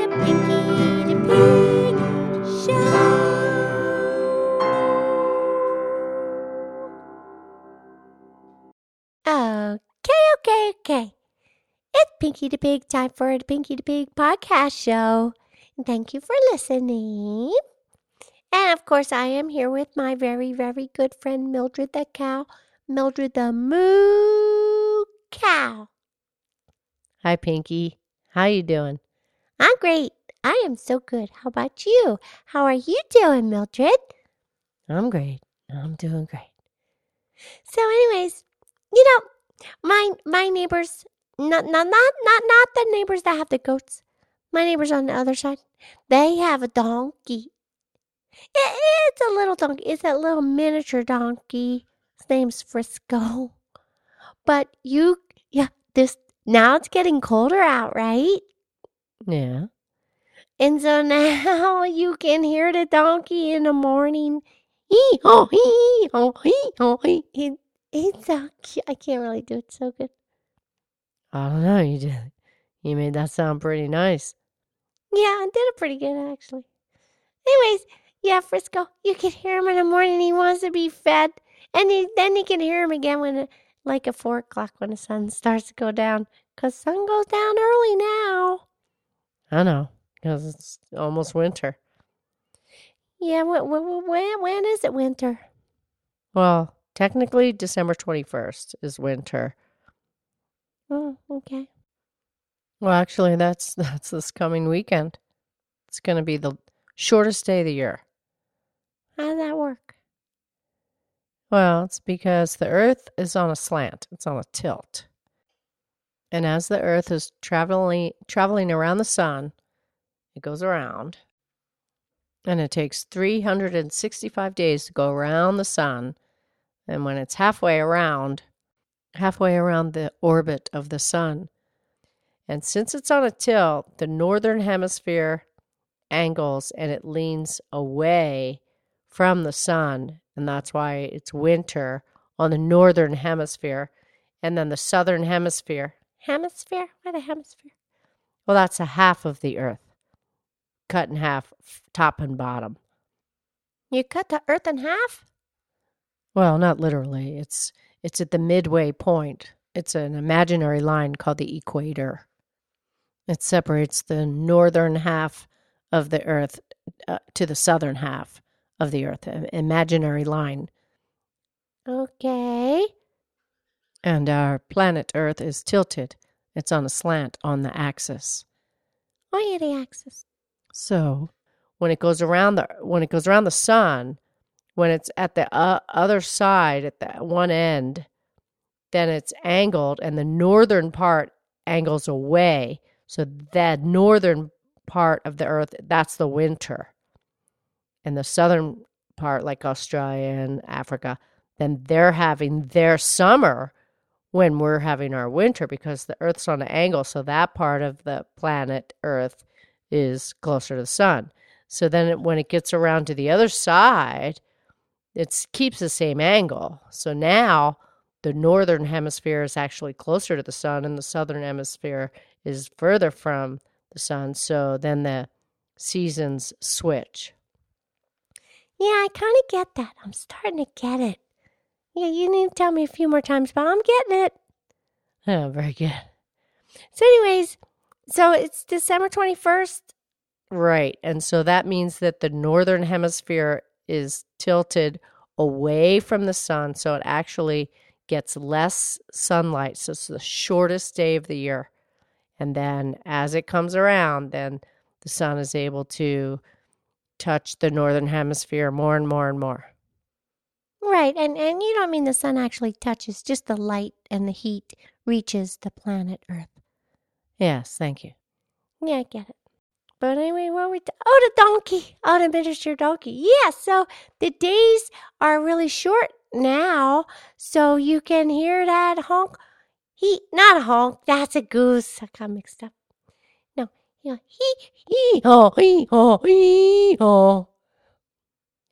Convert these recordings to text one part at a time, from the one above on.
the Pinky the Pig Show. Okay, okay, okay. It's Pinky the Pig time for the Pinky the Pig podcast show. Thank you for listening. And of course, I am here with my very, very good friend Mildred the cow, Mildred the moo cow. Hi, Pinky. How you doing? I'm great. I am so good. How about you? How are you doing, Mildred? I'm great. I'm doing great. So, anyways, you know, my my neighbors, not not not not not the neighbors that have the goats. My neighbors on the other side, they have a donkey. It, it's a little donkey. It's a little miniature donkey. His name's Frisco. But you, yeah, this now it's getting colder out, right? Yeah. And so now you can hear the donkey in the morning. Hee ho hee ho hee ho hee. It, it's so cute. I can't really do it so good. I don't know. You did. You made that sound pretty nice. Yeah, I did it pretty good actually. Anyways, yeah, Frisco, you can hear him in the morning. He wants to be fed, and he, then you can hear him again when, like at four o'clock when the sun starts to go down. Cause sun goes down early now. I know, because it's almost winter. Yeah, when when when, when is it winter? Well, technically, December 21st is winter. Oh, okay. Well, actually, that's that's this coming weekend. It's going to be the shortest day of the year. How does that work? Well, it's because the Earth is on a slant. It's on a tilt. And as the Earth is traveling traveling around the sun, it goes around. And it takes 365 days to go around the sun. And when it's halfway around, halfway around the orbit of the sun, and since it's on a tilt, the northern hemisphere angles and it leans away from the sun. And that's why it's winter on the northern hemisphere. And then the southern hemisphere. Hemisphere? What a hemisphere? Well, that's a half of the earth, cut in half, top and bottom. You cut the earth in half? Well, not literally. It's it's at the midway point. It's an imaginary line called the equator. It separates the northern half of the earth uh, to the southern half of the earth, an imaginary line. Okay. And our planet Earth is tilted. It's on a slant on the axis. Oh, yeah, the axis. So when it goes around the when it goes around the sun, when it's at the uh, other side at the one end, then it's angled, and the northern part angles away. So that northern part of the Earth, that's the winter, and the southern part, like Australia and Africa, then they're having their summer when we're having our winter because the Earth's on an angle. So that part of the planet Earth is closer to the sun. So then it, when it gets around to the other side, it keeps the same angle. So now the northern hemisphere is actually closer to the sun and the southern hemisphere is further from the sun. So then the seasons switch. Yeah, I kind of get that. I'm starting to get it. Yeah, you need to tell me a few more times, but I'm getting it. Oh, very good. So, anyways, so it's December 21st. Right. And so that means that the northern hemisphere is tilted away from the sun. So it actually gets less sunlight. So it's the shortest day of the year. And then as it comes around, then the sun is able to touch the northern hemisphere more and more and more. Right, and, and you don't mean the sun actually touches, just the light and the heat reaches the planet Earth. Yes, thank you. Yeah, I get it. But anyway, what we? T- oh, the donkey. Oh, the miniature donkey. Yeah, so the days are really short now, so you can hear that honk. He, not a honk. That's a goose. I got mixed up. No, yeah, he, he, Oh, hee, oh, hee, oh.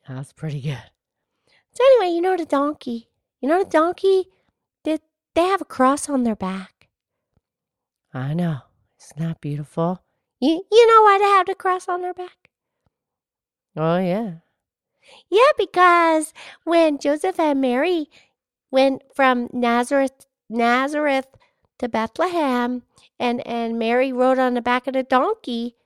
That's pretty good. So anyway, you know the donkey. You know the donkey. They they have a cross on their back. I know. Isn't that beautiful? You, you know why they have the cross on their back? Oh, yeah. Yeah, because when Joseph and Mary went from Nazareth Nazareth to Bethlehem and and Mary rode on the back of the donkey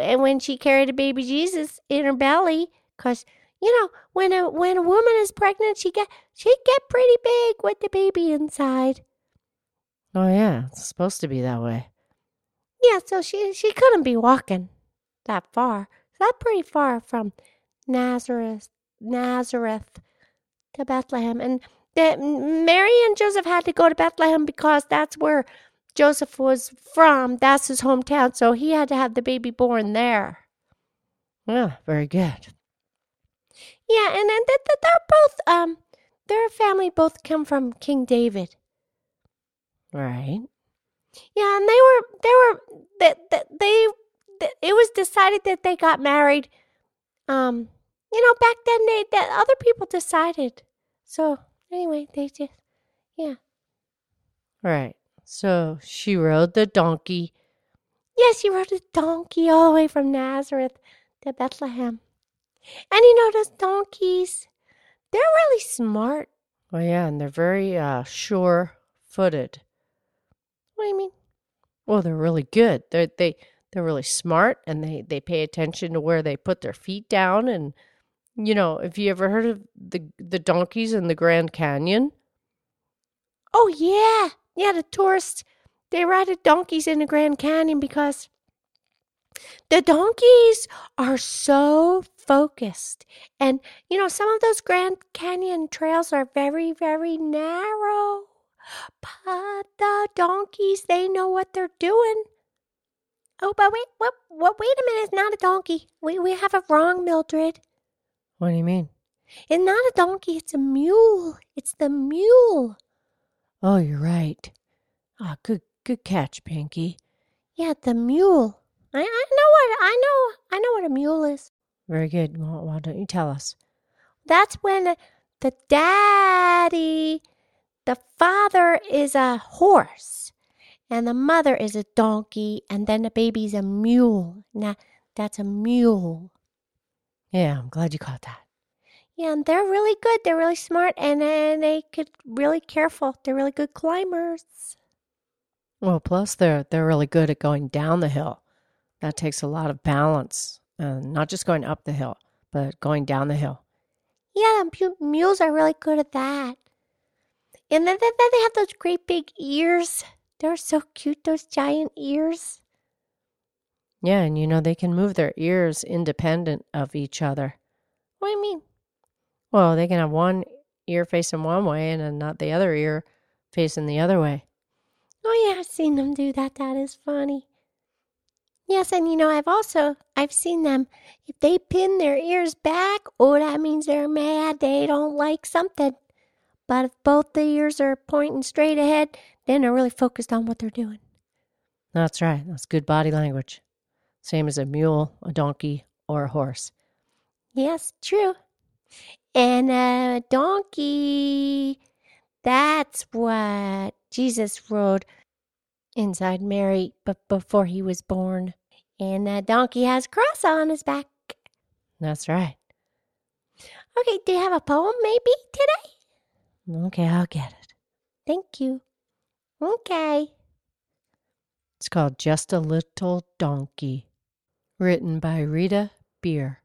and when she carried a baby Jesus in her belly cuz you know when a when a woman is pregnant she get she get pretty big with the baby inside. Oh, yeah. It's supposed to be that way. Yeah, so she she couldn't be walking that far. That's pretty far from Nazareth Nazareth to Bethlehem and that Mary and Joseph had to go to Bethlehem because that's where Joseph was from. That's his hometown, so he had to have the baby born there. Yeah, very good. Yeah, and then they're both um their family both come from King David. Right. Yeah, and they were they were that they, they, they it was decided that they got married. Um, you know, back then they that other people decided. So anyway, they just yeah. Right. So she rode the donkey. Yes, she rode a donkey all the way from Nazareth to Bethlehem. And you know those donkeys, they're really smart. Oh yeah, and they're very uh, sure-footed. What do you mean? Well, they're really good. They're they they're really smart, and they they pay attention to where they put their feet down. And you know, if you ever heard of the the donkeys in the Grand Canyon? Oh yeah, yeah. The tourists they ride the donkeys in the Grand Canyon because the donkeys are so focused. And, you know, some of those Grand Canyon trails are very, very narrow. But the donkeys, they know what they're doing. Oh, but wait, what, what, wait a minute, it's not a donkey. We, we have it wrong, Mildred. What do you mean? It's not a donkey, it's a mule. It's the mule. Oh, you're right. Ah, good, good catch, Pinky. Yeah, the mule. I, I know what I know. I know what a mule is. Very good. Well, why don't you tell us? That's when the daddy, the father is a horse, and the mother is a donkey, and then the baby's a mule. Now, that's a mule. Yeah, I'm glad you caught that. Yeah, and they're really good. They're really smart, and, and they could really careful. They're really good climbers. Well, plus they're they're really good at going down the hill. That takes a lot of balance, uh, not just going up the hill, but going down the hill. Yeah, mules are really good at that. And then, then they have those great big ears. They're so cute, those giant ears. Yeah, and you know, they can move their ears independent of each other. What do you mean? Well, they can have one ear facing one way and then not the other ear facing the other way. Oh, yeah, I've seen them do that. That is funny. Yes, and you know, I've also I've seen them if they pin their ears back, oh that means they're mad, they don't like something. But if both the ears are pointing straight ahead, then they're really focused on what they're doing. That's right. That's good body language. Same as a mule, a donkey, or a horse. Yes, true. And a donkey, that's what Jesus rode inside Mary but before he was born. And that donkey has a cross on his back. That's right. Okay, do you have a poem maybe today? Okay, I'll get it. Thank you. Okay. It's called Just a Little Donkey, written by Rita Beer.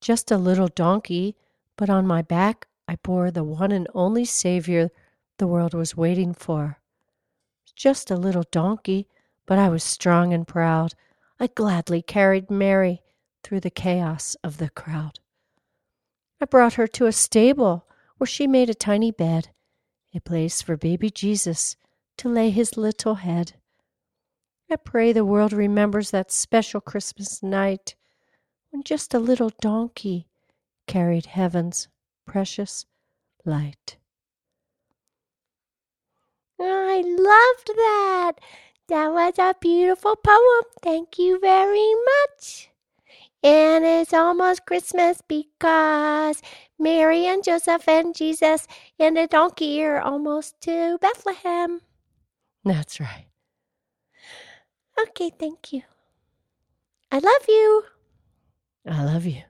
Just a little donkey, but on my back I bore the one and only Savior the world was waiting for just a little donkey, but I was strong and proud. I gladly carried Mary through the chaos of the crowd. I brought her to a stable where she made a tiny bed, a place for baby Jesus to lay his little head. I pray the world remembers that special Christmas night when just a little donkey carried heaven's precious light. I loved that. That was a beautiful poem. Thank you very much. And it's almost Christmas because Mary and Joseph and Jesus and the donkey are almost to Bethlehem. That's right. Okay, Okay, thank you. I love you. I love you.